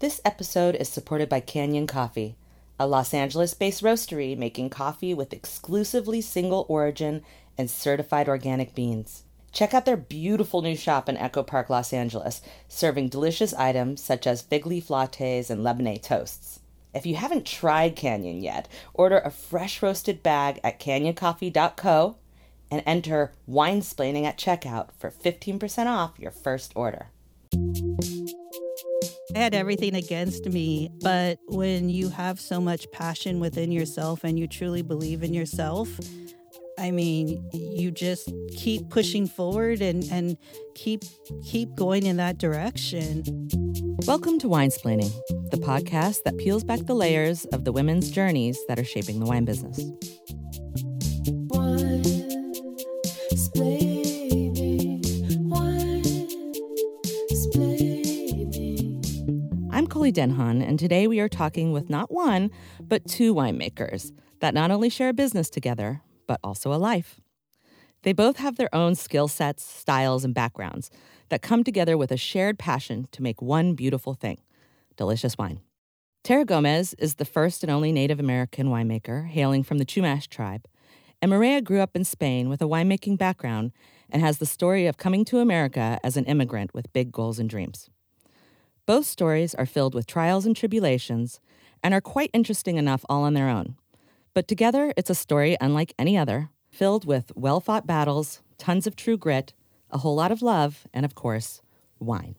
This episode is supported by Canyon Coffee, a Los Angeles based roastery making coffee with exclusively single origin and certified organic beans. Check out their beautiful new shop in Echo Park, Los Angeles, serving delicious items such as fig leaf lattes and lemonade toasts. If you haven't tried Canyon yet, order a fresh roasted bag at canyoncoffee.co and enter winesplaining at checkout for 15% off your first order. I had everything against me, but when you have so much passion within yourself and you truly believe in yourself, I mean, you just keep pushing forward and, and keep keep going in that direction. Welcome to Winesplaining, the podcast that peels back the layers of the women's journeys that are shaping the wine business. I'm Coley Den Haan, and today we are talking with not one, but two winemakers that not only share a business together, but also a life. They both have their own skill sets, styles, and backgrounds that come together with a shared passion to make one beautiful thing delicious wine. Tara Gomez is the first and only Native American winemaker hailing from the Chumash tribe, and Mireia grew up in Spain with a winemaking background and has the story of coming to America as an immigrant with big goals and dreams. Both stories are filled with trials and tribulations and are quite interesting enough all on their own. But together, it's a story unlike any other, filled with well fought battles, tons of true grit, a whole lot of love, and of course, wine.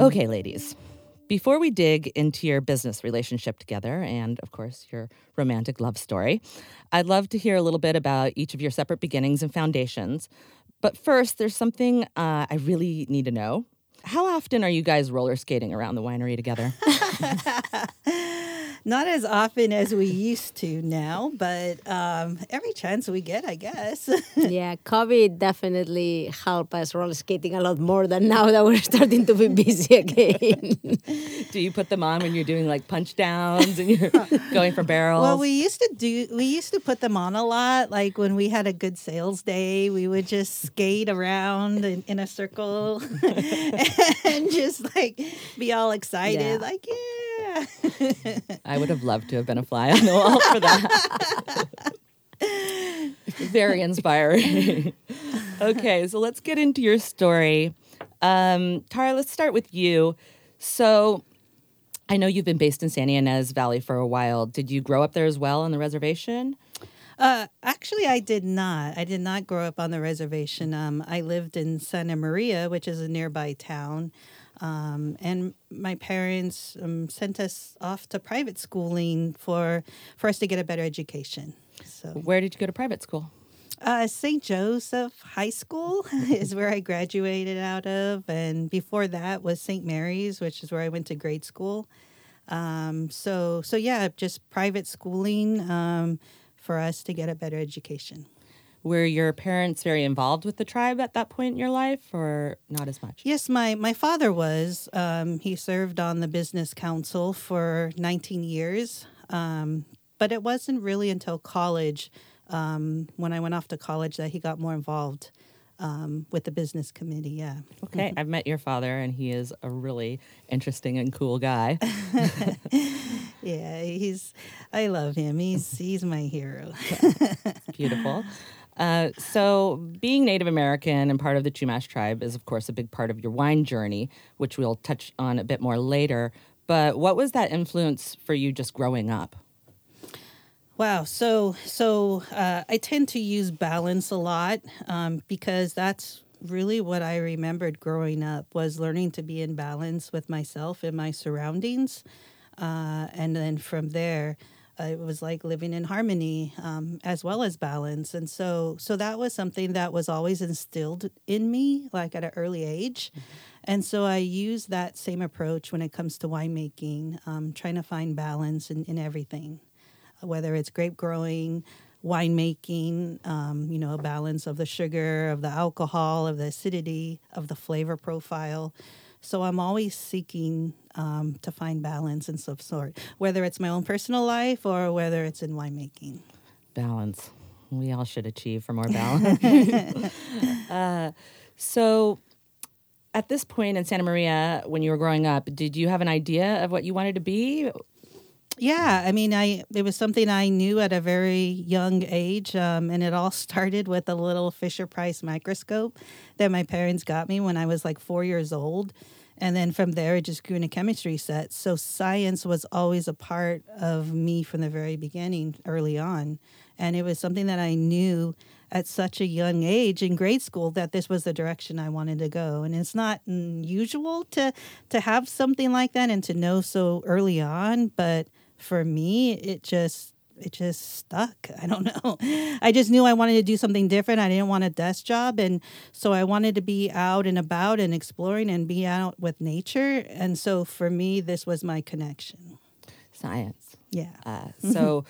Okay, ladies. Before we dig into your business relationship together and, of course, your romantic love story, I'd love to hear a little bit about each of your separate beginnings and foundations. But first, there's something uh, I really need to know. How often are you guys roller skating around the winery together? Not as often as we used to now, but um, every chance we get, I guess. yeah, COVID definitely helped us roller skating a lot more than now that we're starting to be busy again. do you put them on when you're doing like punch downs and you're going for barrels? Well, we used to do. We used to put them on a lot. Like when we had a good sales day, we would just skate around in, in a circle and just like be all excited, yeah. like yeah. I would have loved to have been a fly on the wall for that. Very inspiring. okay, so let's get into your story. Um, Tara, let's start with you. So, I know you've been based in Santa Ynez Valley for a while. Did you grow up there as well on the reservation? Uh, actually, I did not. I did not grow up on the reservation. Um, I lived in Santa Maria, which is a nearby town. Um, and my parents um, sent us off to private schooling for for us to get a better education. So, where did you go to private school? Uh, St. Joseph High School is where I graduated out of, and before that was St. Mary's, which is where I went to grade school. Um, so, so yeah, just private schooling um, for us to get a better education. Were your parents very involved with the tribe at that point in your life, or not as much? Yes, my my father was. Um, he served on the business council for 19 years, um, but it wasn't really until college, um, when I went off to college, that he got more involved. Um, with the business committee. Yeah. Okay, I've met your father, and he is a really interesting and cool guy. yeah, he's. I love him. He's he's my hero. Beautiful. Uh, so, being Native American and part of the Chumash tribe is, of course, a big part of your wine journey, which we'll touch on a bit more later. But what was that influence for you just growing up? Wow. So, so uh, I tend to use balance a lot um, because that's really what I remembered growing up was learning to be in balance with myself and my surroundings, uh, and then from there it was like living in harmony um, as well as balance and so so that was something that was always instilled in me like at an early age mm-hmm. and so i use that same approach when it comes to winemaking um, trying to find balance in, in everything whether it's grape growing winemaking um, you know a balance of the sugar of the alcohol of the acidity of the flavor profile so I'm always seeking um, to find balance in some sort, whether it's my own personal life or whether it's in winemaking. Balance. We all should achieve for more balance. uh, so At this point in Santa Maria, when you were growing up, did you have an idea of what you wanted to be? Yeah, I mean, I it was something I knew at a very young age, um, and it all started with a little Fisher Price microscope that my parents got me when I was like four years old, and then from there it just grew into chemistry set. So science was always a part of me from the very beginning, early on, and it was something that I knew at such a young age in grade school that this was the direction I wanted to go. And it's not unusual to to have something like that and to know so early on, but for me, it just it just stuck. I don't know. I just knew I wanted to do something different. I didn't want a desk job. And so I wanted to be out and about and exploring and be out with nature. And so for me, this was my connection. Science. Yeah. Uh, so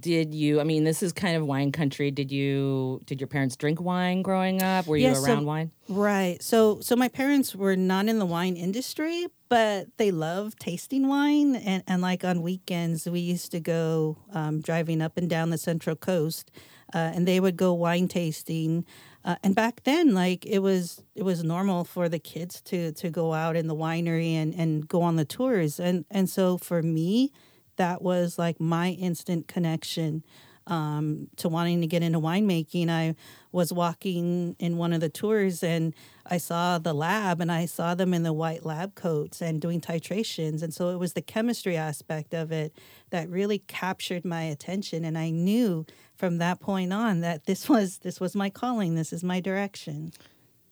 did you i mean this is kind of wine country. Did you did your parents drink wine growing up? Were you Yeah, so- around wine? Right. So so my parents were not in the wine industry, but they love tasting wine. And, and like on weekends we used to go um, driving up and down the central coast uh, and they would go wine tasting. Uh, and back then like it was it was normal for the kids to to go out in the winery and and go on the tours. And and so for me that was like my instant connection um, to wanting to get into winemaking. I was walking in one of the tours and I saw the lab and I saw them in the white lab coats and doing titrations. And so it was the chemistry aspect of it that really captured my attention. And I knew from that point on that this was this was my calling. This is my direction.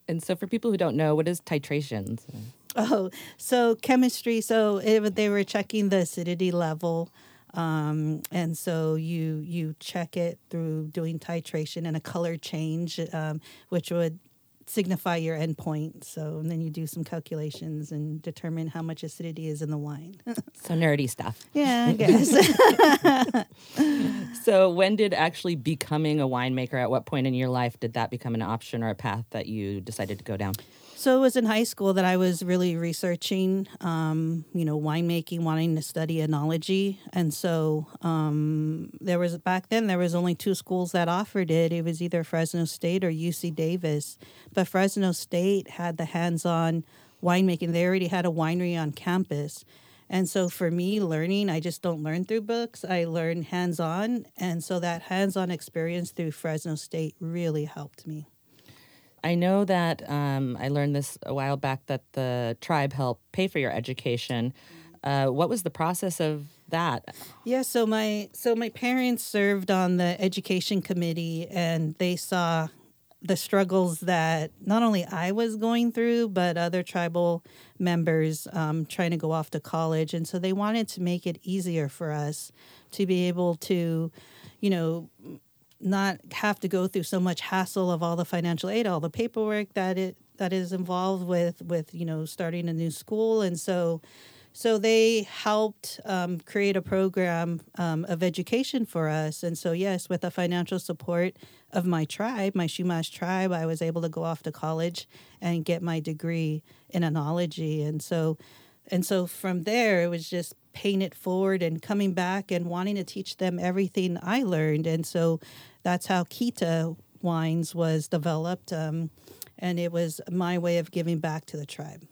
and so for people who don't know what is titrations Oh, so chemistry. So it, they were checking the acidity level, um, and so you you check it through doing titration and a color change, um, which would signify your endpoint. So and then you do some calculations and determine how much acidity is in the wine. so nerdy stuff yeah, I guess. so when did actually becoming a winemaker at what point in your life did that become an option or a path that you decided to go down So it was in high school that I was really researching, um, you know, winemaking, wanting to study enology, and so um, there was back then there was only two schools that offered it. It was either Fresno State or UC Davis, but Fresno State had the hands-on winemaking. They already had a winery on campus. And so for me, learning, I just don't learn through books. I learn hands on. And so that hands on experience through Fresno State really helped me. I know that um, I learned this a while back that the tribe helped pay for your education. Uh, what was the process of that? Yeah, so my so my parents served on the education committee and they saw the struggles that not only I was going through, but other tribal members um, trying to go off to college. And so they wanted to make it easier for us to be able to, you know, not have to go through so much hassle of all the financial aid, all the paperwork that it that is involved with with you know starting a new school, and so so they helped um, create a program um, of education for us. And so yes, with the financial support of my tribe, my Chumash tribe, I was able to go off to college and get my degree in enology. And so and so from there, it was just paying it forward and coming back and wanting to teach them everything I learned. And so that's how Kita Wines was developed. Um, and it was my way of giving back to the tribe.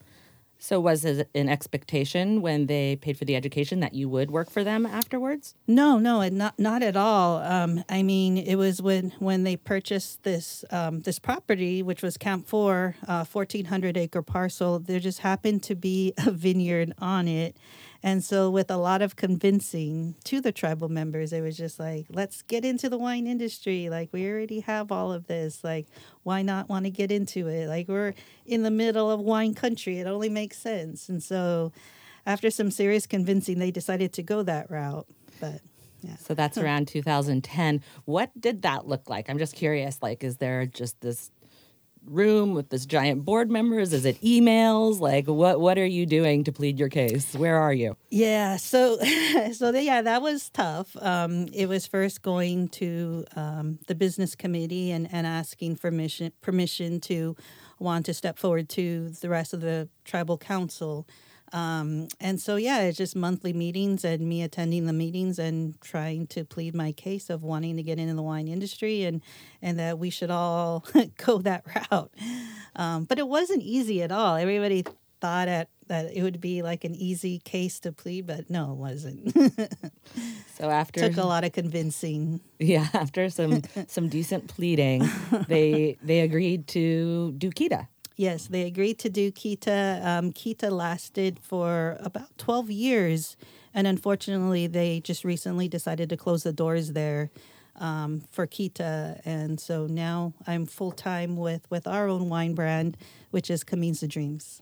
So was it an expectation when they paid for the education that you would work for them afterwards? No, no, not not at all. Um, I mean, it was when when they purchased this um, this property, which was Camp Four, uh, fourteen hundred acre parcel. There just happened to be a vineyard on it, and so with a lot of convincing to the tribal members, it was just like, let's get into the wine industry. Like we already have all of this. Like why not want to get into it? Like we're in the middle of wine country. It only makes sense. And so after some serious convincing, they decided to go that route. But yeah. So that's around 2010. What did that look like? I'm just curious. Like, is there just this room with this giant board members? Is it emails? Like, what what are you doing to plead your case? Where are you? Yeah, so so the, yeah, that was tough. Um, it was first going to um, the business committee and, and asking permission permission to want to step forward to the rest of the tribal council. Um, and so, yeah, it's just monthly meetings and me attending the meetings and trying to plead my case of wanting to get into the wine industry and, and that we should all go that route. Um, but it wasn't easy at all. Everybody thought at, that it would be like an easy case to plead, but no, it wasn't. so after took a lot of convincing. Yeah, after some some decent pleading, they they agreed to do Kita. Yes, they agreed to do Kita. Um, Kita lasted for about 12 years. And unfortunately, they just recently decided to close the doors there um, for Kita. And so now I'm full time with, with our own wine brand, which is Camins Dreams.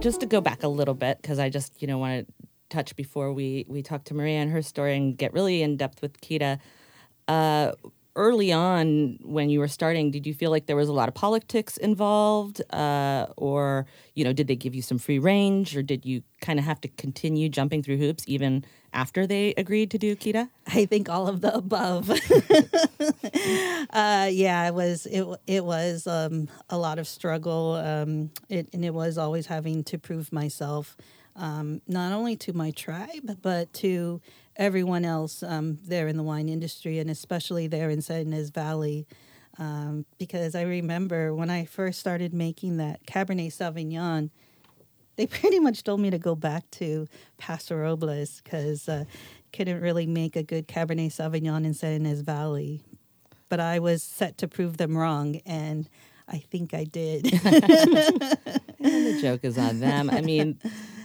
Just to go back a little bit, because I just, you know, want to touch before we we talk to Mireia and her story and get really in depth with Kita. Uh, early on, when you were starting, did you feel like there was a lot of politics involved, uh, or you know, did they give you some free range, or did you kind of have to continue jumping through hoops even after they agreed to do Kita? I think all of the above. uh, yeah, it was it it was um, a lot of struggle, um, it, and it was always having to prove myself um, not only to my tribe, but to everyone else um, there in the wine industry, and especially there in San Valley. Um, because I remember when I first started making that Cabernet Sauvignon, they pretty much told me to go back to Paso Robles because uh, couldn't really make a good Cabernet Sauvignon in San Valley. But I was set to prove them wrong, and I think I did. the joke is on them. I mean,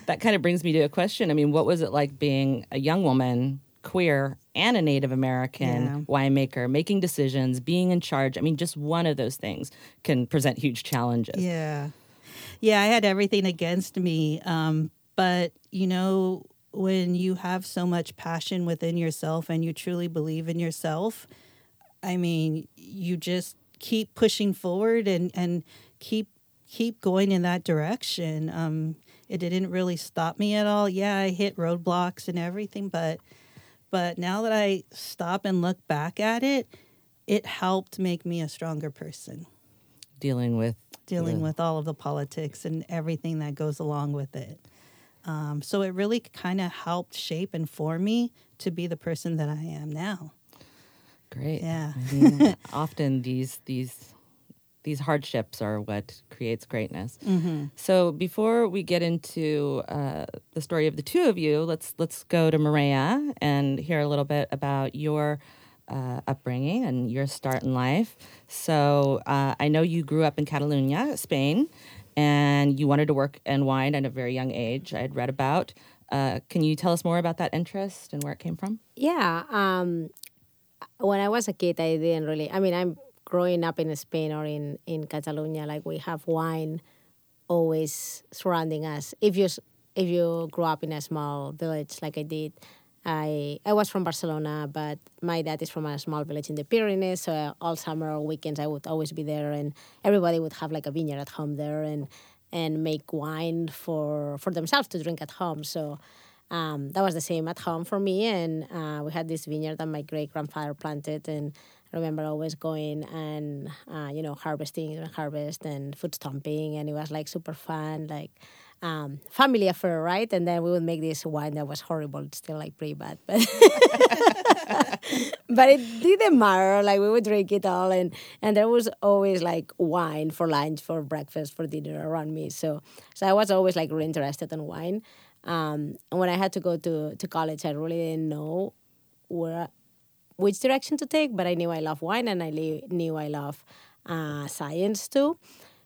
that kind of brings me to a question. I mean, what was it like being a young woman, queer, and a Native American yeah. winemaker, making decisions, being in charge? I mean, just one of those things can present huge challenges. Yeah. Yeah, I had everything against me. Um, but, you know, when you have so much passion within yourself and you truly believe in yourself, I mean, you just keep pushing forward and, and keep keep going in that direction. Um, it didn't really stop me at all. Yeah, I hit roadblocks and everything, but but now that I stop and look back at it, it helped make me a stronger person. Dealing with dealing the... with all of the politics and everything that goes along with it. Um, so it really kind of helped shape and form me to be the person that I am now. Great. Yeah. I mean, often these these these hardships are what creates greatness. Mm-hmm. So before we get into uh, the story of the two of you, let's let's go to Mireia and hear a little bit about your uh, upbringing and your start in life. So uh, I know you grew up in Catalonia, Spain, and you wanted to work in wine at a very young age. I had read about. Uh, can you tell us more about that interest and where it came from? Yeah. Um, when I was a kid, I didn't really. I mean, I'm growing up in Spain or in, in Catalonia, like we have wine always surrounding us. If you if you grew up in a small village like I did, I I was from Barcelona, but my dad is from a small village in the Pyrenees. So all summer or weekends, I would always be there, and everybody would have like a vineyard at home there, and and make wine for for themselves to drink at home. So. Um, that was the same at home for me, and uh, we had this vineyard that my great grandfather planted, and I remember always going and uh, you know harvesting and harvest and food stomping, and it was like super fun, like um, family affair, right? And then we would make this wine that was horrible, it's still like pretty bad, but but it didn't matter. Like we would drink it all, and and there was always like wine for lunch, for breakfast, for dinner around me. So so I was always like really interested in wine. Um, and when I had to go to to college, I really didn't know where which direction to take, but I knew I love wine and I knew I love uh, science too.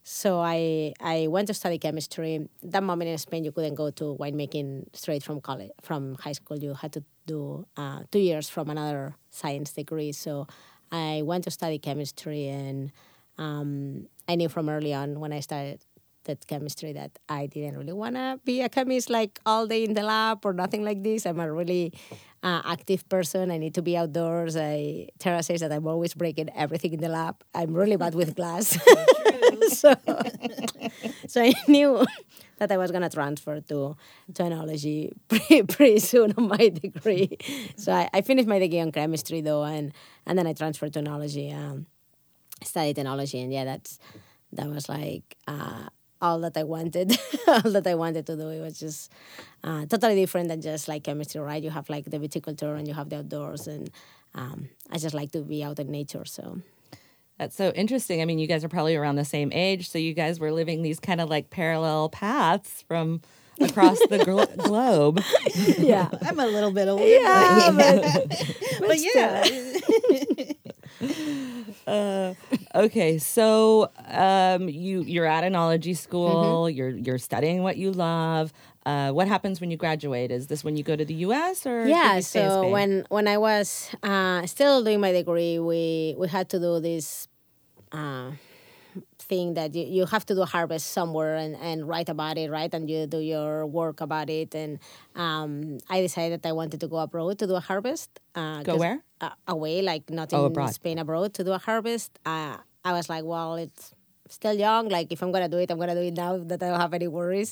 So I I went to study chemistry. That moment in Spain, you couldn't go to winemaking straight from college, from high school. You had to do uh, two years from another science degree. So I went to study chemistry, and um, I knew from early on when I started that chemistry that I didn't really want to be a chemist like all day in the lab or nothing like this. I'm a really uh, active person. I need to be outdoors. I Tara says that I'm always breaking everything in the lab. I'm really bad with glass. so, so I knew that I was going to transfer to, to enology pretty, pretty soon on my degree. So I, I finished my degree on chemistry though, and, and then I transferred to enology, um, studied technology. and yeah, that's that was like uh, all that I wanted, all that I wanted to do. It was just uh, totally different than just like chemistry, right? You have like the viticulture and you have the outdoors, and um, I just like to be out in nature. So that's so interesting. I mean, you guys are probably around the same age, so you guys were living these kind of like parallel paths from across the glo- globe. Yeah, I'm a little bit older. yeah, but, but, but yeah. Uh, okay, so um, you you're at enology school. You're you're studying what you love. Uh, what happens when you graduate? Is this when you go to the U.S. or yeah you stay in so when when i was uh, still doing my degree we we had to do this uh, thing that you, you have to do a harvest somewhere and, and write about it right and you do your work about it and um, i decided that i wanted to go abroad to do a harvest uh, Go where? Uh, away like not in Oh, abroad. spain abroad to do a harvest uh, i was like well it's still young like if i'm gonna do it i'm gonna do it now that i don't have any worries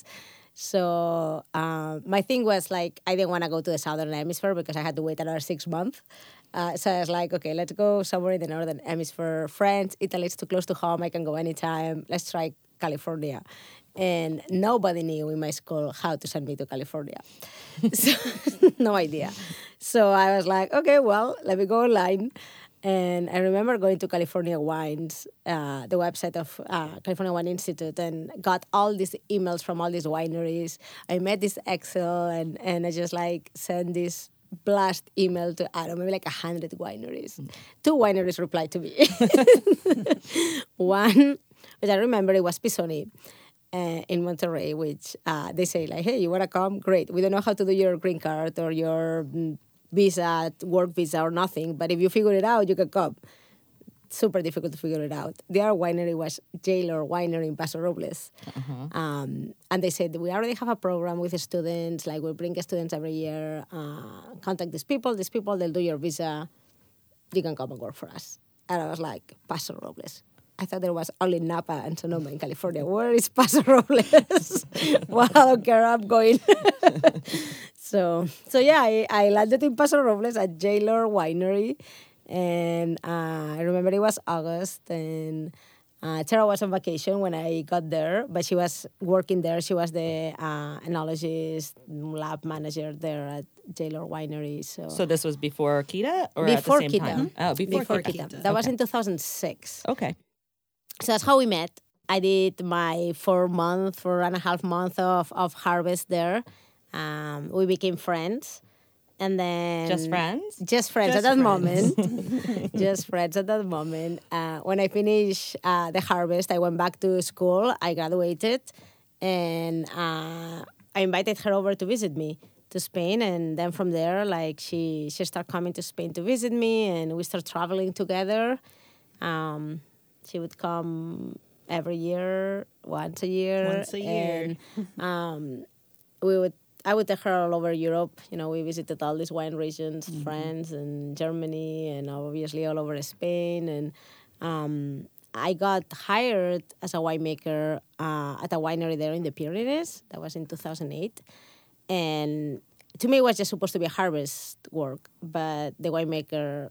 so um, my thing was like I didn't want to go to the southern hemisphere because I had to wait another six months. Uh, so I was like, okay, let's go somewhere in the northern hemisphere. France, Italy is too close to home. I can go anytime. Let's try California. And nobody knew in my school how to send me to California. so, no idea. So I was like, okay, well, let me go online. And I remember going to California Wines, uh, the website of uh, California Wine Institute, and got all these emails from all these wineries. I met this Excel, and, and I just like sent this blast email to I don't know, maybe like a hundred wineries. Two wineries replied to me. One, which I remember, it was Pisoni. Uh, in Monterey, which uh, they say like, "Hey, you wanna come? Great. We don't know how to do your green card or your mm, visa, work visa, or nothing. But if you figure it out, you can come." Super difficult to figure it out. The other winery was J. Lohr Winery in Paso Robles, um, and they said we already have a program with students. Like we bring students every year. Uh, contact these people. These people they'll do your visa. You can come and work for us. And I was like, Paso Robles. I thought there was only Napa and Sonoma in California. Where is Paso Robles? don't care. I'm going. so, so yeah, I, I landed in Paso Robles at J. Lohr Winery, and uh, I remember it was August, and uh, Tara was on vacation when I got there, but she was working there. She was the uh, enologist lab manager there at J. Lohr Winery. So, so this was before Kita or before at the same Kita. time? Oh, before, Before Kita. Kita. That was in 2006. Okay. So that's how we met. I did my four month, four and a half month of, of harvest there. Um, we became friends. And then Just friends? Just friends Just at that friends. moment. Just friends at that moment. Uh, when I finished uh, the harvest, I went back to school. I graduated, and uh, I invited her over to visit me to Spain. And then from there, like she she started coming to Spain to visit me, and we started traveling together. Um, she would come every year, once a year. Once a year. And, um, we would I would take her all over Europe. You know, we visited all these wine regions, France and Germany, and obviously all over Spain. And um, I got hired as a winemaker uh, at a winery there in the Pyrenees. That was in 2008. And to me, it was just supposed to be harvest work, but the winemaker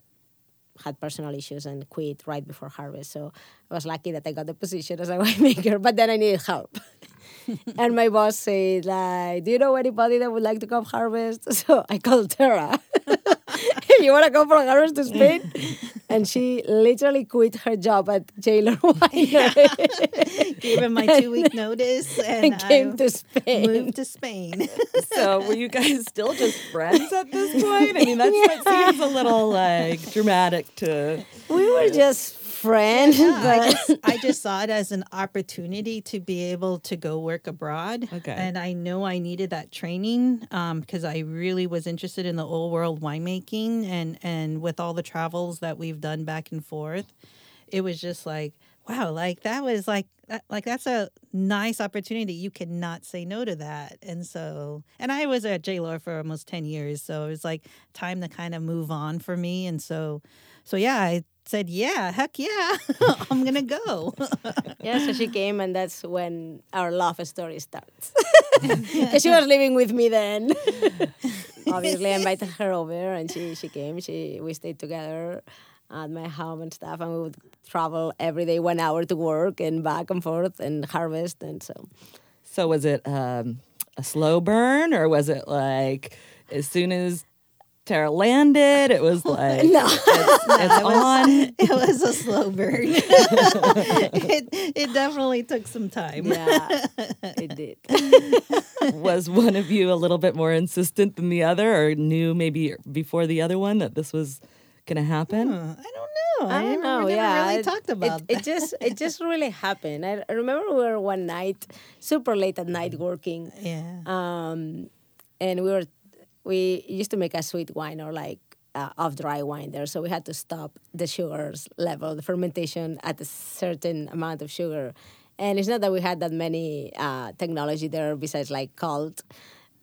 had personal issues and quit right before harvest. So I was lucky that I got the position as a winemaker, but then I needed help. and my boss said, like, do you know anybody that would like to come harvest? So I called Tara. Hey, you want to come for a harvest to Spain? and she literally quit her job at J. Lohr Winery Gave him my two week notice and, and came I to Spain. moved to Spain. So were you guys still just friends at this point? I mean, that's, that seems a little like dramatic to. We were just friends. Yeah, I but just I just saw it as an opportunity to be able to go work abroad. Okay. And I know I needed that training um, because I really was interested in the old world winemaking and and with all the travels that we've done back and forth, it was just like, wow, like that was like that, like that's a nice opportunity. You cannot say no to that. And so, and I was at J. Lohr for almost ten years, so it was like time to kind of move on for me. And so, so yeah, I said, yeah, heck yeah, I'm gonna go. yeah, so she came, and that's when our love story starts. Because she was living with me then. Obviously, I invited her over, and she she came. She we stayed together at my home and stuff, and we would travel every day, one hour to work and back and forth and harvest, and so. So was it um, a slow burn, or was it like as soon as Tara landed, it was like no, it's, it's it was, on. It was a slow burn. it, it definitely took some time. Yeah, it did. was one of you a little bit more insistent than the other, or knew maybe before the other one that this was going to happen? Hmm, I don't know. I don't know. We yeah, really it- talked about it. It just it just really happened. I, I remember we were one night, super late at night working, Yeah. um, and we were we used to make a sweet wine or like uh, off dry wine there, so we had to stop the sugars level, the fermentation at a certain amount of sugar. And it's not that we had that many uh, technology there besides like cult,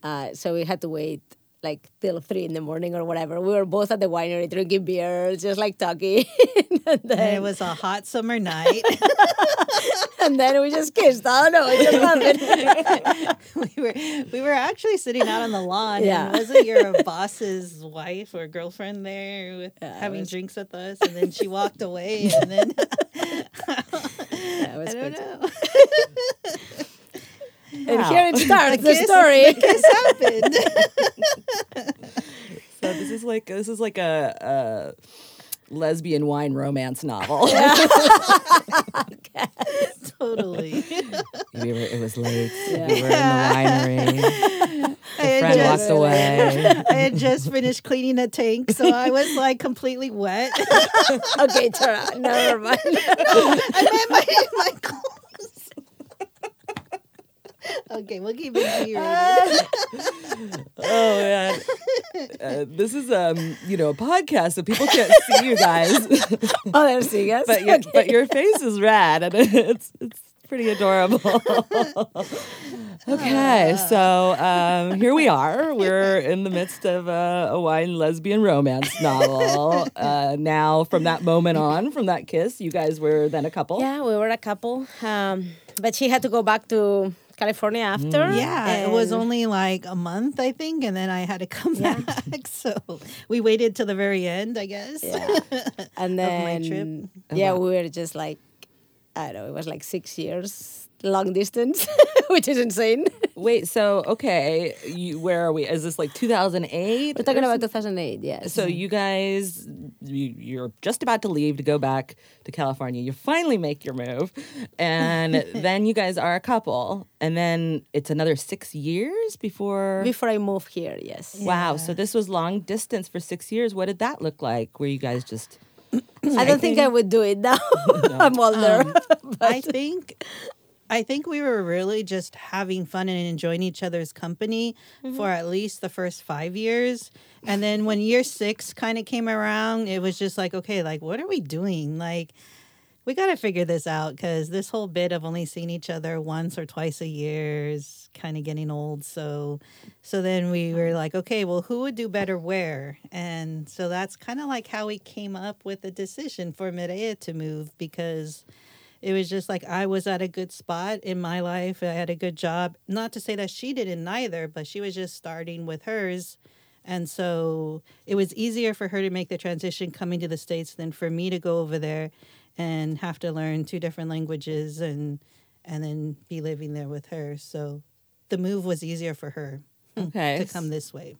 uh, so we had to wait like till three in the morning or whatever. We were both at the winery drinking beer, just like talking. and, And then, it was a hot summer night. and then we just kissed. I don't know, it just happened. we were we were actually sitting out on the lawn. Yeah. And wasn't your boss's wife or girlfriend there with Yeah, having was- drinks with us? And then she walked away. And then was I don't good. Know. And here it starts, the, kiss- story. the kiss happened. So this is like this is like a, a lesbian wine romance novel. totally. we were, it was late. Yeah. We were in the winery. I had Friend just- walked away. I had just finished cleaning a tank, so I was like completely wet. okay, Tara, never mind. No, I meant my, my clothes. Okay, we'll keep it G-rated. Oh man, uh, this is um you know a podcast, so people can't see you guys, oh, there's Sigas. but your, but your face is rad and it's it's pretty adorable. okay, so um, here we are. We're in the midst of a, a wine lesbian romance novel. Uh, now, from that moment on, from that kiss, you guys were then a couple. Yeah, we were a couple. Um, but she had to go back to California mm, after. Yeah, it was only like a month, I think, and then I had to come Yeah. back. So we waited till the very end, I guess. Yeah. And then, my trip. Oh, yeah, wow. we were just like, I don't know, it was like six years long distance, which is insane. Wait, so okay, you, where are we? Is this like 2008? We're talking about 2008, yes. So you guys, you, you're just about to leave to go back to California. You finally make your move, and then you guys are a couple, and then it's another six years before. Before I move here, yes. Wow! So this was long distance for six years. What did that look like? Were you guys just? I don't think I would do it now. I'm older. Um, I think I think we were really just having fun and enjoying each other's company mm-hmm. for at least the first five years. And then when year six kind of came around, it was just like, okay, like, what are we doing? Like, we got to figure this out because this whole bit of only seeing each other once or twice a year is kind of getting old. So, so then we were like, okay, well, who would do better where? And so that's kind of like how we came up with the decision for Mireia to move because it was just like I was at a good spot in my life. I had a good job. Not to say that she didn't neither, but she was just starting with hers. And so it was easier for her to make the transition coming to the States than for me to go over there and have to learn two different languages and and then be living there with her. So the move was easier for her Okay. to come this way.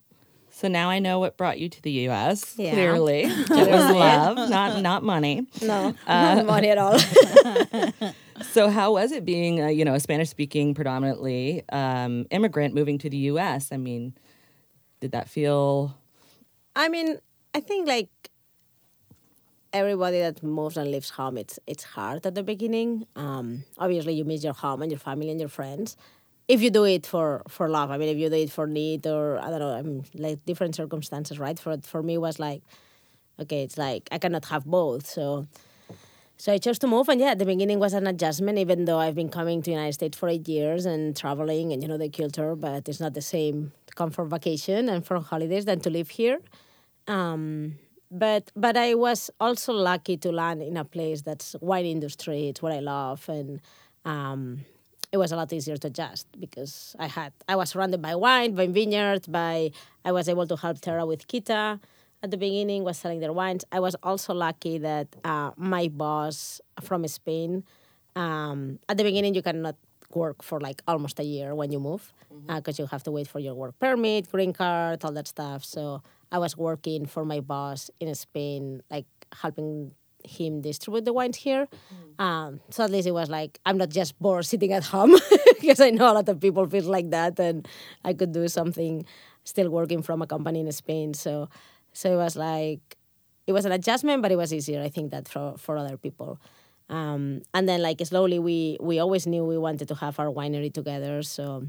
So now I know what brought you to the U.S. Yeah. Clearly, it was love, not not money. No, not money at all. So how was it being, a, you know, a Spanish-speaking, predominantly um, immigrant moving to the U.S.? I mean, did that feel? I mean, I think like everybody that moves and leaves home, it's it's hard at the beginning. Um, obviously, you miss your home and your family and your friends. If you do it for for love, I mean, if you do it for need or I don't know, I mean, like different circumstances, right? For for me, was like, okay, it's like I cannot have both. So, so I chose to move, and yeah, at the beginning was an adjustment, even though I've been coming to United States for eight years and traveling and you know the culture, but it's not the same to come for vacation and for holidays than to live here. Um, but but I was also lucky to land in a place that's wine industry. It's what I love, and um, it was a lot easier to adjust because I had I was surrounded by wine, by vineyards, by I was able to help Tara with Kita at the beginning was selling their wines. I was also lucky that uh, my boss from Spain. Um, at the beginning, you cannot work for like almost a year when you move because mm-hmm. uh, you have to wait for your work permit, green card, all that stuff. So I was working for my boss in Spain, like helping him distribute the wines here. Mm. Um, so at least it was like I'm not just bored sitting at home because I know a lot of people feel like that, and I could do something still working from a company in Spain. So so it was like, it was an adjustment, but it was easier, I think, that for, for other people. Um, and then like slowly we we always knew we wanted to have our winery together. So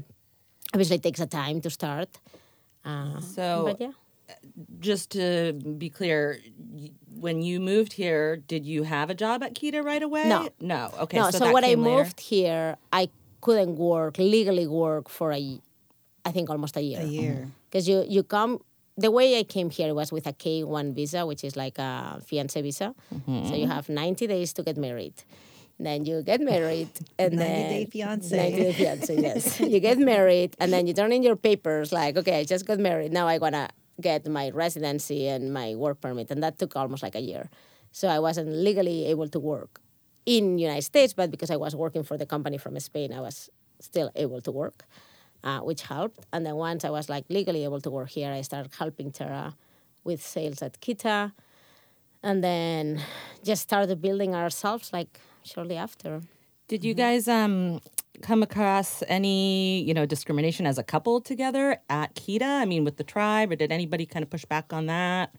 obviously it takes a time to start. Uh, so but yeah. Just to be clear, when you moved here, did you have a job at Kita right away? No, no. Okay, no. So, so when I moved here, I couldn't work legally work for a, I think almost a year. A year because you you come the way I came here was with a K1 visa, which is like a fiance visa. Mm-hmm. So you have 90 days to get married. Then you get married, and 90 then day fiance. 90 day fiance, yes. you get married, and then you turn in your papers like, okay, I just got married. Now I wanna get my residency and my work permit, and that took almost like a year. So I wasn't legally able to work in United States, but because I was working for the company from Spain, I was still able to work uh, which helped. And then once I was like legally able to work here, I started helping Tara with sales at Kita, and then just started building ourselves like shortly after. Did you guys um, come across any you know discrimination as a couple together at Kita? I mean, with the tribe, or did anybody kind of push back on that?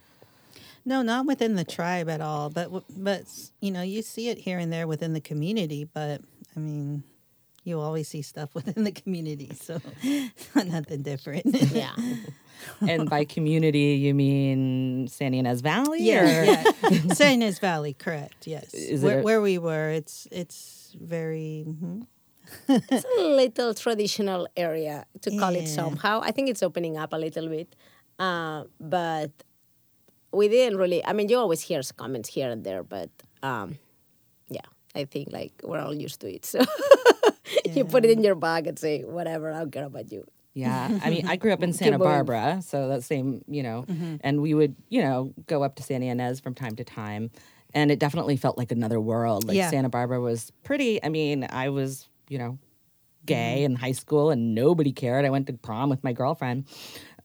No, not within the tribe at all. But but you know, you see it here and there within the community. But I mean, you always see stuff within the community, so nothing different. yeah. and by community, you mean San Ynez Valley? Yeah, yeah. San Ynez Valley, correct? Yes. Is where, a- where we were, it's it's very. Mm-hmm. It's a little traditional area to call yeah. it somehow. I think it's opening up a little bit, uh, but we didn't really. I mean, you always hear comments here and there, but um, yeah, I think like we're all used to it. So yeah. you put it in your bag and say, whatever, I don't care about you. Yeah. I mean, I grew up in Santa Barbara, so that same, you know, mm-hmm. and we would, you know, go up to Santa Ynez from time to time. And it definitely felt like another world. Like yeah. Santa Barbara was pretty. I mean, I was, you know, gay mm-hmm. in high school and nobody cared. I went to prom with my girlfriend.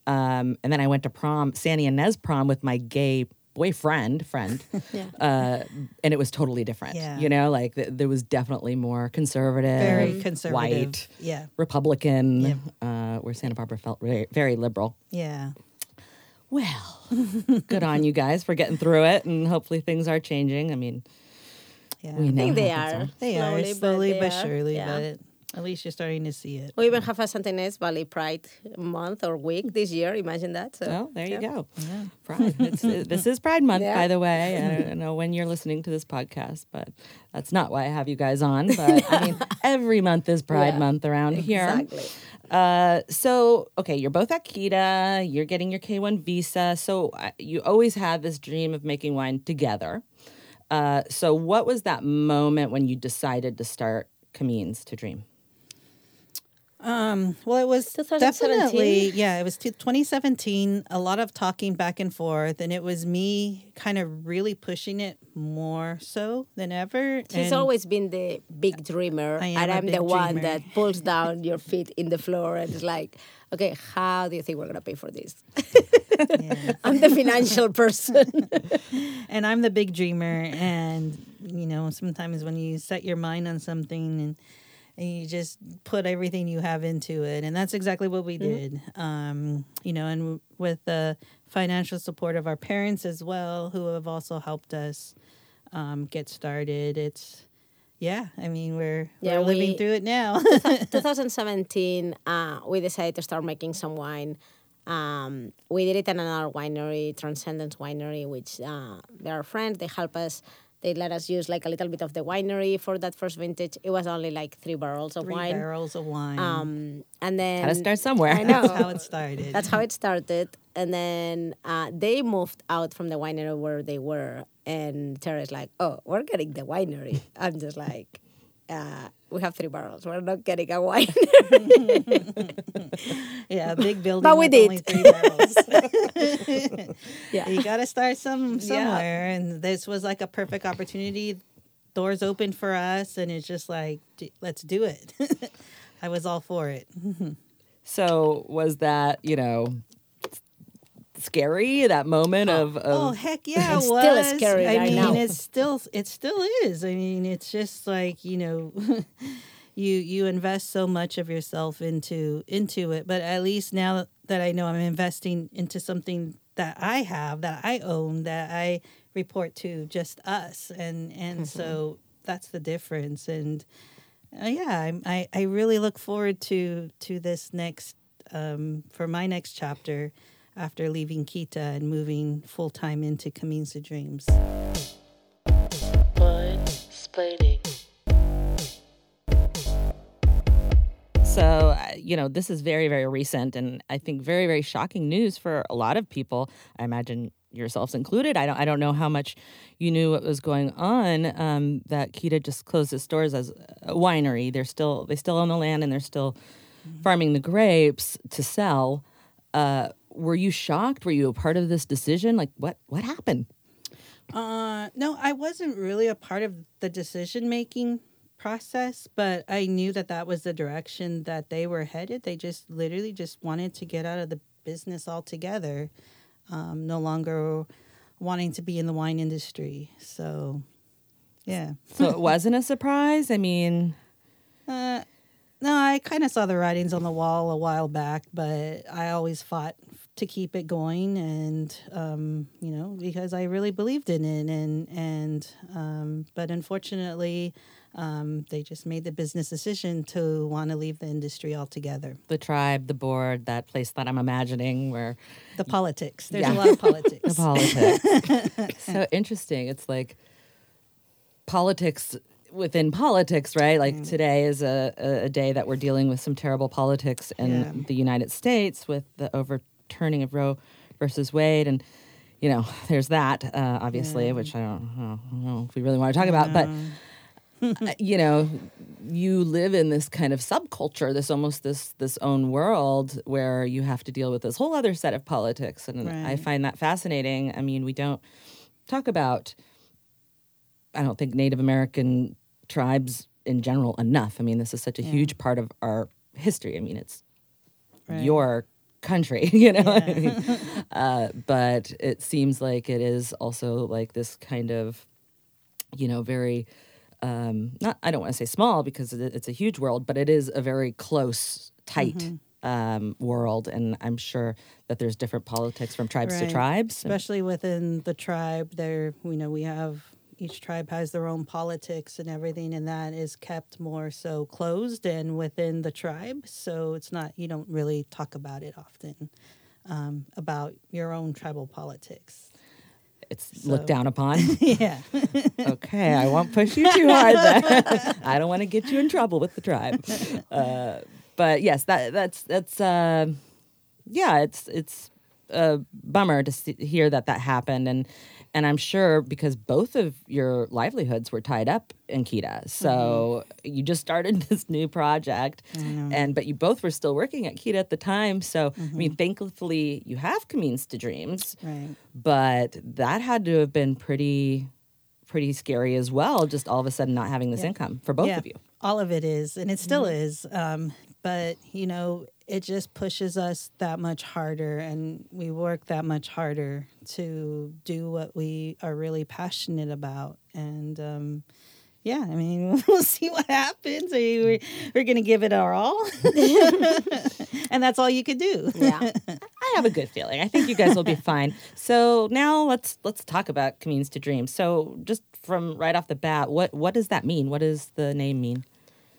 Um, and then I went to prom, Santa Ynez prom with my gay boyfriend friend yeah. uh, and it was totally different yeah. you know like th- there was definitely more conservative very conservative white yeah republican yep. uh, where santa barbara felt very, very liberal yeah well good on you guys for getting through it and hopefully things are changing i mean yeah. I think they are. They slowly, are slowly but, but surely, yeah. but at least you're starting to see it. We even have a Santa Ynez Valley Pride month or week this year. Imagine that. So, oh, there you go. Yeah. Pride. this is Pride Month, yeah. by the way. I don't know when you're listening to this podcast, but that's not why I have you guys on. But I mean, every month is Pride yeah. Month around here. Exactly. Uh, so okay, you're both at Kita. You're getting your K1 visa. So uh, you always had this dream of making wine together. Uh, so what was that moment when you decided to start Camins to Dream? Um, well, it was definitely, yeah, it was 2017. A lot of talking back and forth, and it was me kind of really pushing it more so than ever. He's and always been the big dreamer, and I'm the dreamer. one that pulls down your feet in the floor and is like, okay, how do you think we're gonna pay for this? yeah. I'm the financial person, and I'm the big dreamer. And you know, sometimes when you set your mind on something and and you just put everything you have into it and that's exactly what we mm-hmm. did um, you know and with the financial support of our parents as well who have also helped us um, get started it's yeah i mean we're, yeah, we're living we, through it now 2017 uh, we decided to start making some wine um, we did it in another winery transcendence winery which uh, they're friends they help us they let us use like a little bit of the winery for that first vintage. It was only like three barrels of Three wine. barrels of wine. Um, and then Gotta start somewhere. I know. That's how it started. That's how it started. And then uh, they moved out from the winery where they were. And Tara's like, oh, we're getting the winery. I'm just like, uh, we have three barrels. We're not getting a wine. yeah, big building. But we did. Three barrels. yeah. you got to start some somewhere, yeah. and this was like a perfect opportunity. Doors open for us, and it's just like, d- let's do it. I was all for it. So was that, you know, scary, that moment of, of Oh heck yeah, It's it was. still scary I right mean, now. it's still it still is. I mean, it's just like you know, you you invest so much of yourself into into it, but at least now that I know I'm investing into something that I have, that I own, that I report to just us, and and so that's the difference. And uh, yeah, I'm- I I really look forward to to this next um, for my next chapter after leaving Kita and moving full time into Camins 2 Dreams. Wine splaining. So, uh, you know, this is very, very recent and I think very, very shocking news for a lot of people. I imagine yourselves included. I don't, I don't know how much you knew what was going on. Um, that Kita just closed its doors as a winery. They're still, they still own the land and they're still farming the grapes to sell. Uh, were you shocked? Were you a part of this decision? Like, what, what happened? Uh, no, I wasn't really a part of the decision making process, but I knew that that was the direction that they were headed. They just literally just wanted to get out of the business altogether, um, no longer wanting to be in the wine industry. So, yeah. So it wasn't a surprise. I mean, Uh, no, I kind of saw the writings on the wall a while back, but I always fought to keep it going, and um, you know, because I really believed in it, and and um, but unfortunately, um, they just made the business decision to want to leave the industry altogether. the tribe, the board, that place that I'm imagining where The politics. There's Yeah. a lot of politics. the politics. so interesting. It's like politics within politics, right? Like today is a, a, day that we're dealing with some terrible politics in Yeah. the United States with the overturning of Roe versus Wade. And, you know, there's that, uh, obviously, which I don't, I don't know if we really want to talk about. But, uh, you know, you live in this kind of subculture, this almost this this own world where you have to deal with this whole other set of politics, and I find that fascinating. I mean, we don't talk about, I don't think Native American tribes in general enough. I mean, this is such a huge part of our history. I mean, it's Right. your country, you know. what I mean? uh, but it seems like it is also like this kind of, you know, very um, not. I don't want to say small because it, it's a huge world, but it is a very close, tight. Um, world, and I'm sure that there's different politics from tribes to tribes. especially within the tribe there you know we have each tribe has their own politics and everything and that is kept more so closed and within the tribe so it's not you don't really talk about it often um, about your own tribal politics it's looked down upon. yeah okay, I won't push you too hard. Then. I don't want to get you in trouble with the tribe. Uh, but yes, that that's that's uh, yeah, it's it's a bummer to see, hear that that happened, and and I'm sure because both of your livelihoods were tied up in Kita, so mm-hmm. you just started this new project, and but you both were still working at Kita at the time. So I mean, mm-hmm. thankfully you have Camins 2 Dreams. Right. But that had to have been pretty pretty scary as well just all of a sudden not having this income for both yeah, of you. All of it is and it still mm-hmm. is. Um, but you know it just pushes us that much harder and we work that much harder to do what we are really passionate about. And um, yeah i mean we'll see what happens. I mean, we're, we're gonna give it our all. And that's all you could do. Yeah. i have a good feeling. I think you guys will be fine. So now let's let's talk about Camins 2 Dreams so just from right off the bat what what does that mean? What does the name mean?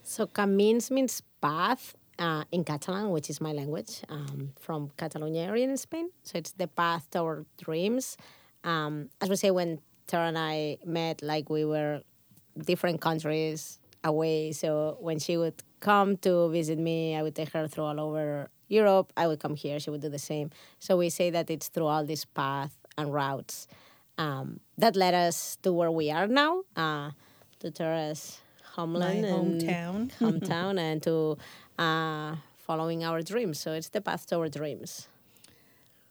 So camins means path uh, in Catalan, which is my language, um, from Catalonia area in Spain. So it's the path toward dreams. Um, as we say, when Tara and I met like we were different countries away. So when she would come to visit me, I would take her through all over Europe. I would come here. She would do the same. So we say that it's through all these paths and routes um, that led us to where we are now, uh, to Tara's homeland, My and hometown. hometown, and to uh, following our dreams. So it's the path to our dreams.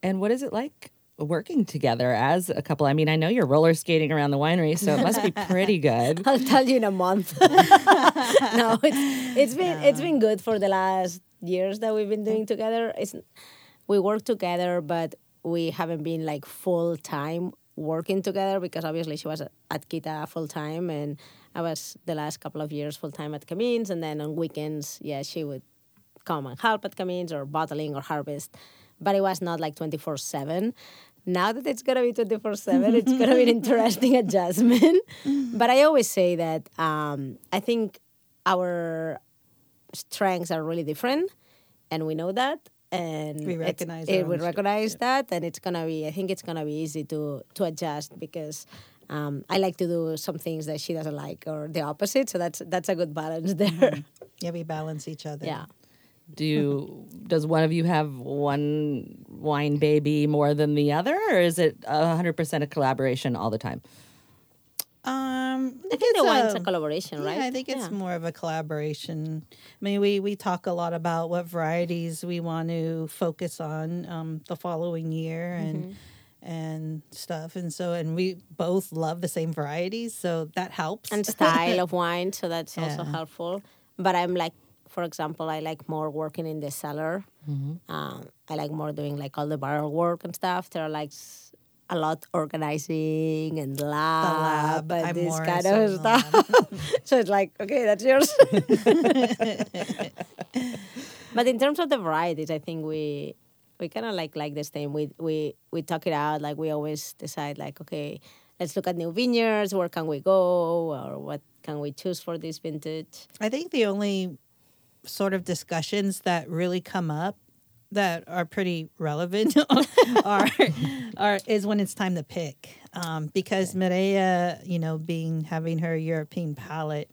And what is it like working together as a couple? I mean, I know you're roller skating around the winery, so it must be pretty good. I'll tell you in a month. no, it's it's been it's been good for the last years that we've been doing together. It's we work together, but we haven't been like full time working together because obviously she was at Kita full time and I was the last couple of years full time at Camins and then on weekends, yeah, she would come and help at Camins or bottling or harvest. But it was not like 24 7. Now that it's gonna be 24 7, it's gonna be an interesting adjustment. but I always say that um, I think our strengths are really different and we know that and We recognize our it, own we strengths, recognize that and it's gonna be i think it's gonna be easy to to adjust because um, i like to do some things that she doesn't like or the opposite so that's that's a good balance there. Yeah, we balance each other. yeah. Do you, does one of you have one wine baby more than the other, or is it hundred percent a collaboration all the time? Um, i think the it's wine's a a- collaboration right Yeah, I think it's Yeah. more of a collaboration. I mean, we we talk a lot about what varieties we want to focus on um, the following year and Mm-hmm. and stuff, and so and we both love the same varieties, so that helps. and style of wine so that's also helpful but i'm like for example i like more working in the cellar um, i like more doing like all the barrel work and stuff there are like a lot organizing and lab, lab, and I'm this kind of stuff. so it's like okay that's yours. But in terms of the varieties i think we we kind of like like the same. We we we talk it out like we always decide like okay let's look at new vineyards where can we go or what can we choose for this vintage? I think the only sort of discussions that really come up that are pretty relevant are, are is when it's time to pick. Um, because Mireia, you know, being having her European palate,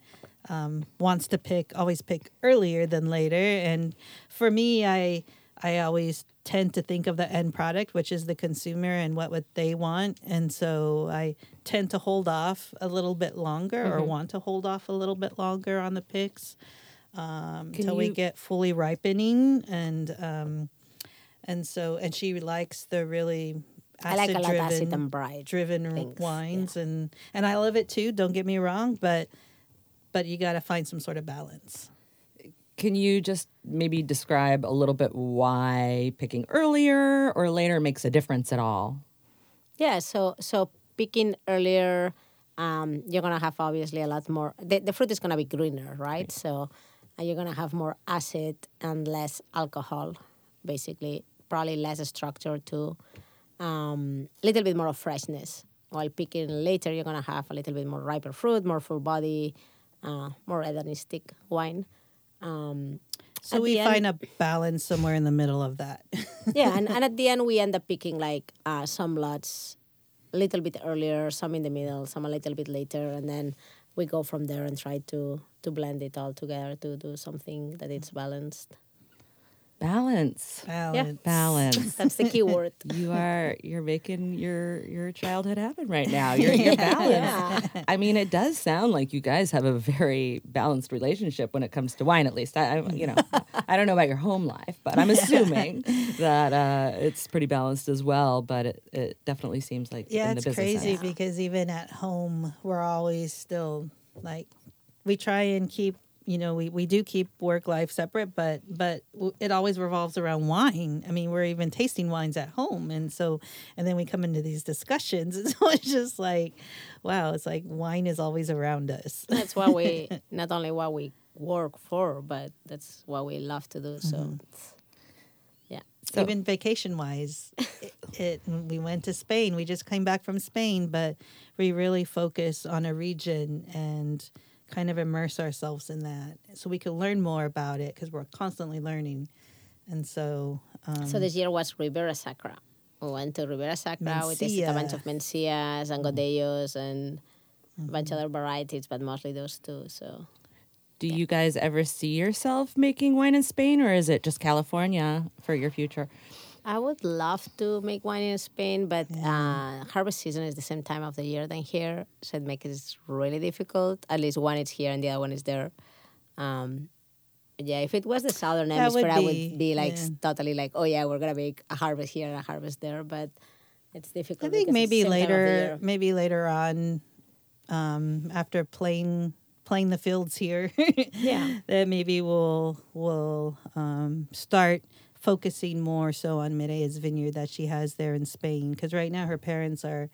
um, wants to pick always pick earlier than later. And for me, I I always tend to think of the end product, which is the consumer and what would they want. And so I tend to hold off a little bit longer or want to hold off a little bit longer on the picks um, Can until we get fully ripening and um, and so and she likes the really i like a lot of acid acid-driven- and bright driven things, wines and and I love it too. Don't get me wrong, but but you got to find some sort of balance. Can you just maybe describe a little bit why picking earlier or later makes a difference at all? Yeah, so so picking earlier, um, you're gonna have obviously a lot more. The, the fruit is gonna be greener, right? So uh, you're gonna have more acid and less alcohol, basically. Probably less structure too. A um, little bit more of freshness. While picking later, you're gonna have a little bit more riper fruit, more full body, uh, more hedonistic wine. Um, So we end- find a balance somewhere in the middle of that. yeah, and, and at the end we end up picking like uh, some lots a little bit earlier, some in the middle, some a little bit later, and then we go from there and try to to blend it all together to do something that it's balanced. Balance. balance. Balance. That's the key word. you are you're making your your childhood happen right now. You're, you're balanced. I mean, it does sound like you guys have a very balanced relationship when it comes to wine. At least I, I you know, I don't know about your home life, but I'm assuming that uh, it's pretty balanced as well. But it, it definitely seems like Yeah, in the it's business crazy sense. because even at home, we're always still like we try and keep you know we, we do keep work life separate but but it always revolves around wine i mean we're even tasting wines at home and so and then we come into these discussions and so it's just like wow it's like wine is always around us That's what we not only what we work for, but that's what we love to do. So mm-hmm. it's- yeah. So- even vacation wise it, it we went to spain we just came back from spain but we really focus on a region and kind of immerse ourselves in that so we could learn more about it because we're constantly learning and so um, So this year was Ribera Sacra. We went to Ribera Sacra. We tasted a bunch of mencias and godellos and a bunch of other varieties, but mostly those two. So Do you guys ever see yourself making wine in Spain, or is it just California for your future? I would love to make wine in Spain, but uh, harvest season is the same time of the year than here, so it makes it really difficult. At least one is here and the other one is there. Um, yeah, if it was the southern That would hemisphere, I would be like yeah. totally like, oh yeah, we're gonna make a harvest here and a harvest there, but it's difficult. I think maybe the same time of the later, maybe later on, um, after playing playing the fields here, Yeah. that maybe we'll we'll um, start focusing more so on Mireia's vineyard that she has there in Spain. Because right now her parents are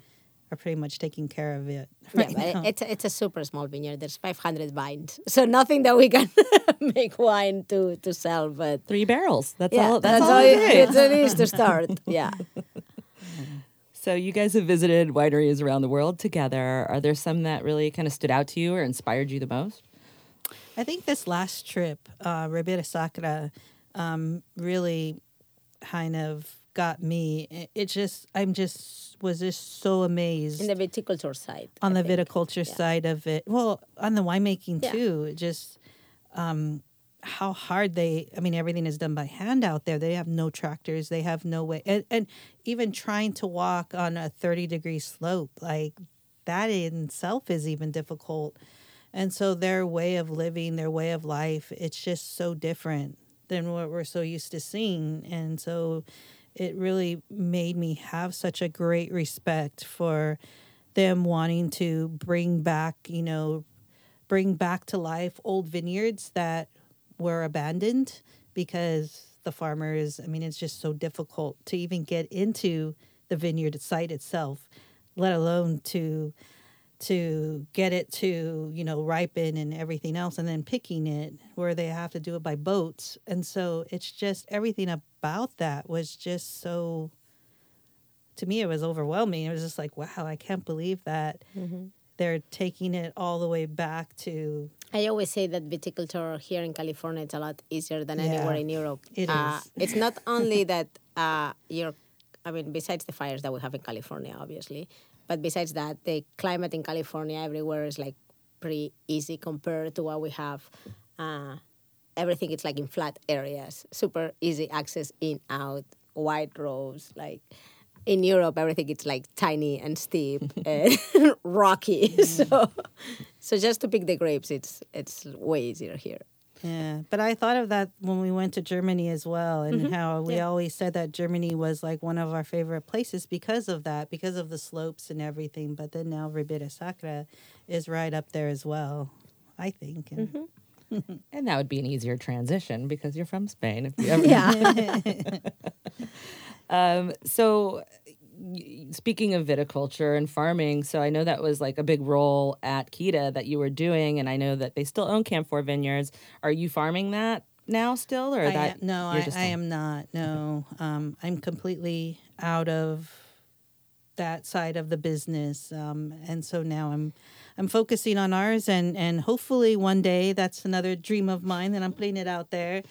are pretty much taking care of it. Yeah, but now. it's a, it's a super small vineyard. There's 500 vines, so nothing that we can make wine to to sell. But Three barrels. That's yeah, all. That's, that's, all. all it it, it's, it is to start. Yeah. So you guys have visited wineries around the world together. Are there some that really kind of stood out to you or inspired you the most? I think this last trip, uh, Ribera Sacra, um, really kind of got me. It, just, I'm just, was just so amazed In the viticulture side. on I the think. viticulture Yeah. side of it. Well, on the winemaking Yeah. too. It just um, how hard they. I mean, everything is done by hand out there. They have no tractors. They have no way, and, and even trying to walk on a thirty degree slope like that in itself is even difficult. And so their way of living, their way of life, it's just so different than what we're so used to seeing. And so it really made me have such a great respect for them wanting to bring back, you know, bring back to life old vineyards that were abandoned because the farmers, I mean, it's just so difficult to even get into the vineyard site itself, let alone to to get it to you know ripen and everything else and then picking it where they have to do it by boats and so it's just everything about that was just so to me it was overwhelming it was just like wow i can't believe that they're taking it all the way back to I always say that viticulture here in California is a lot easier than anywhere in Europe. it Uh, is. it's not only that uh, you're, I mean, besides the fires that we have in California, obviously, but besides that, the climate in California everywhere is like pretty easy compared to what we have. Uh, everything is like in flat areas, super easy access in, out, wide roads, like. In Europe, everything is like tiny and steep and rocky. So, so just to pick the grapes, it's it's way easier here. Yeah, but I thought of that when we went to Germany as well, and how we Yeah. always said that Germany was like one of our favorite places because of that, because of the slopes and everything. But then now Ribera Sacra is right up there as well, I think. And And that would be an easier transition because you're from Spain. If you ever, Yeah. Um, so, y- speaking of viticulture and farming, so I know that was like a big role at Kita that you were doing, and I know that they still own Camp 4 Vineyards. Are you farming that now still, or I that? am- no, I, I am not. No, um, I'm completely out of that side of the business, um, and so now I'm I'm focusing on ours, and and hopefully one day that's another dream of mine and I'm putting it out there.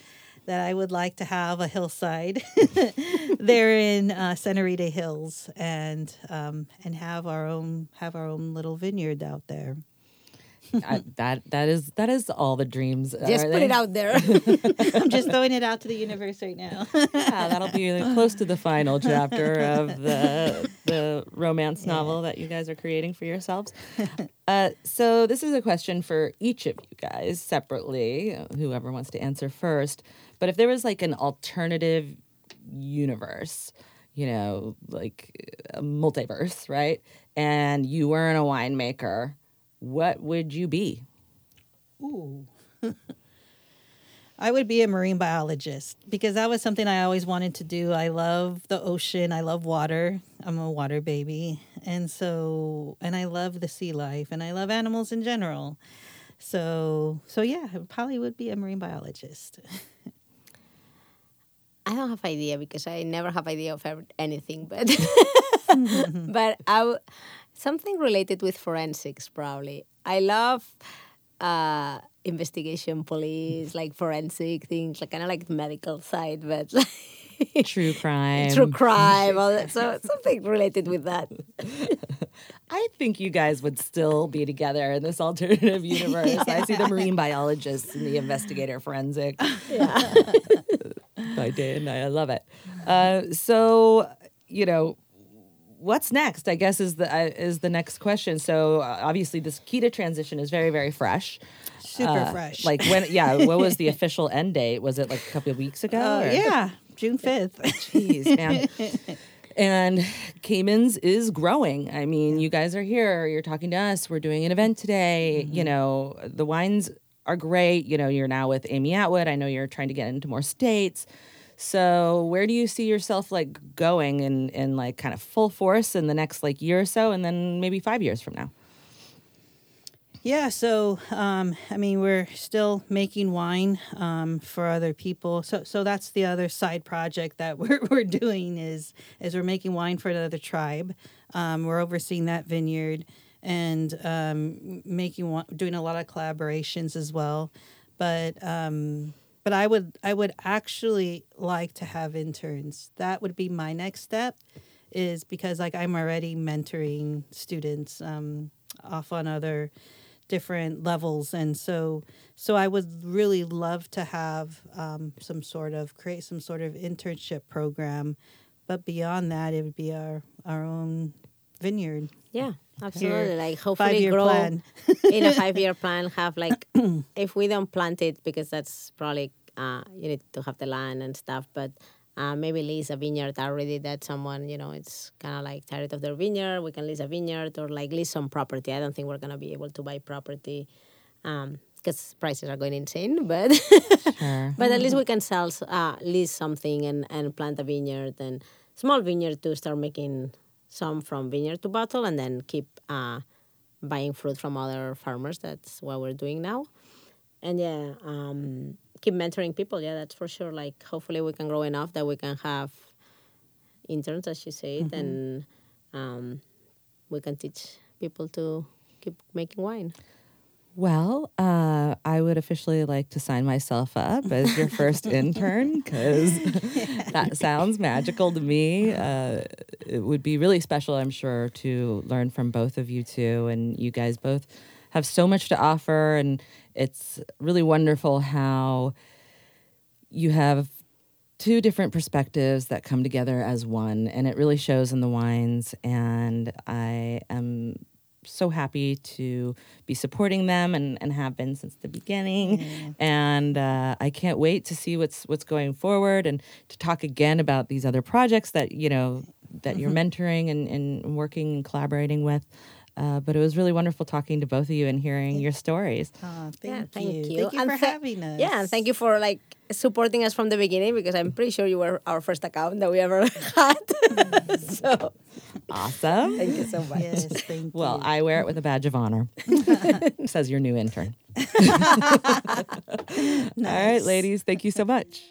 That I would like to have a hillside there in uh, Santa Rita Hills, and um, and have our own have our own little vineyard out there. I, that that is that is all the dreams. Just put they? it out there. I'm just throwing it out to the universe right now. Yeah, that'll be close to the final chapter of the the romance novel that you guys are creating for yourselves. Uh, so this is a question for each of you guys separately, whoever wants to answer first. But if there was like an alternative universe, you know, like a multiverse, right? And you weren't a winemaker, what would you be? Ooh. I would be a marine biologist because that was something I always wanted to do. I love the ocean. I love water. I'm a water baby. And so, and I love the sea life and I love animals in general. So, so yeah, I probably would be a marine biologist. I don't have idea because I never have idea of anything, but but I w- something related with forensics probably. I love uh, investigation, police, like forensic things, like kind of like the medical side, but True crime. true crime, all that. So something related with that. I think you guys would still be together in this alternative universe. I see the marine biologist and the investigator forensic Yeah. by day and night. I love it. Uh, so, you know, what's next? I guess is the uh, is the next question. So uh, obviously, this Kita transition is very very fresh. Super Uh, fresh. Like when? Yeah. What was the official end date? Was it like a couple of weeks ago? Oh, or- yeah, June 5th. Jeez, man. and Camins is growing. I mean, you guys are here. You're talking to us. We're doing an event today. You know, the wines are great. You know, you're now with Amy Atwood. I know you're trying to get into more states. So, where do you see yourself like going in in like kind of full force in the next like year or so, and then maybe five years from now? Yeah, so um, I mean, we're still making wine um, for other people. So, so that's the other side project that we're, we're doing is is we're making wine for another tribe. Um, we're overseeing that vineyard and um, making doing a lot of collaborations as well. But um, but I would I would actually like to have interns. That would be my next step. Is because like I'm already mentoring students um, off on other different levels and so so i would really love to have um, some sort of create some sort of internship program but beyond that it would be our our own vineyard Yeah, absolutely. Like hopefully grow plan. in a five year plan. Have like if we don't plant it because that's probably uh, you need to have the land and stuff, but. Uh, maybe lease a vineyard already that someone you know it's kind of like tired of their vineyard we can lease a vineyard or like lease some property i don't think we're going to be able to buy property because prices are going insane but Sure. but at least we can sell uh, lease something and, and plant a vineyard and small vineyard to start making some from vineyard to bottle and then keep uh, buying fruit from other farmers. That's what we're doing now. And yeah um, keep mentoring people. Yeah that's for sure. Like hopefully we can grow enough that we can have interns as you said and um, we can teach people to keep making wine Well, uh, I would officially like to sign myself up as your first intern because that sounds magical to me. Uh, it would be really special, I'm sure, to learn from both of you two. And you guys both have so much to offer, and it's really wonderful how you have two different perspectives that come together as one, and it really shows in the wines. And I am so happy to be supporting them and, and have been since the beginning. And uh, I can't wait to see what's what's going forward and to talk again about these other projects that you know that you're mentoring and, and working and collaborating with. Uh, but it was really wonderful talking to both of you and hearing your stories. Oh, thank, yeah, you. thank you. Thank you And for tha- having us. Yeah, and thank you for like supporting us from the beginning because I'm pretty sure you were our first account that we ever had. so Awesome. thank you so much. Yes, thank Well. I wear it with a badge of honor. Says your new intern. All right, ladies, thank you so much.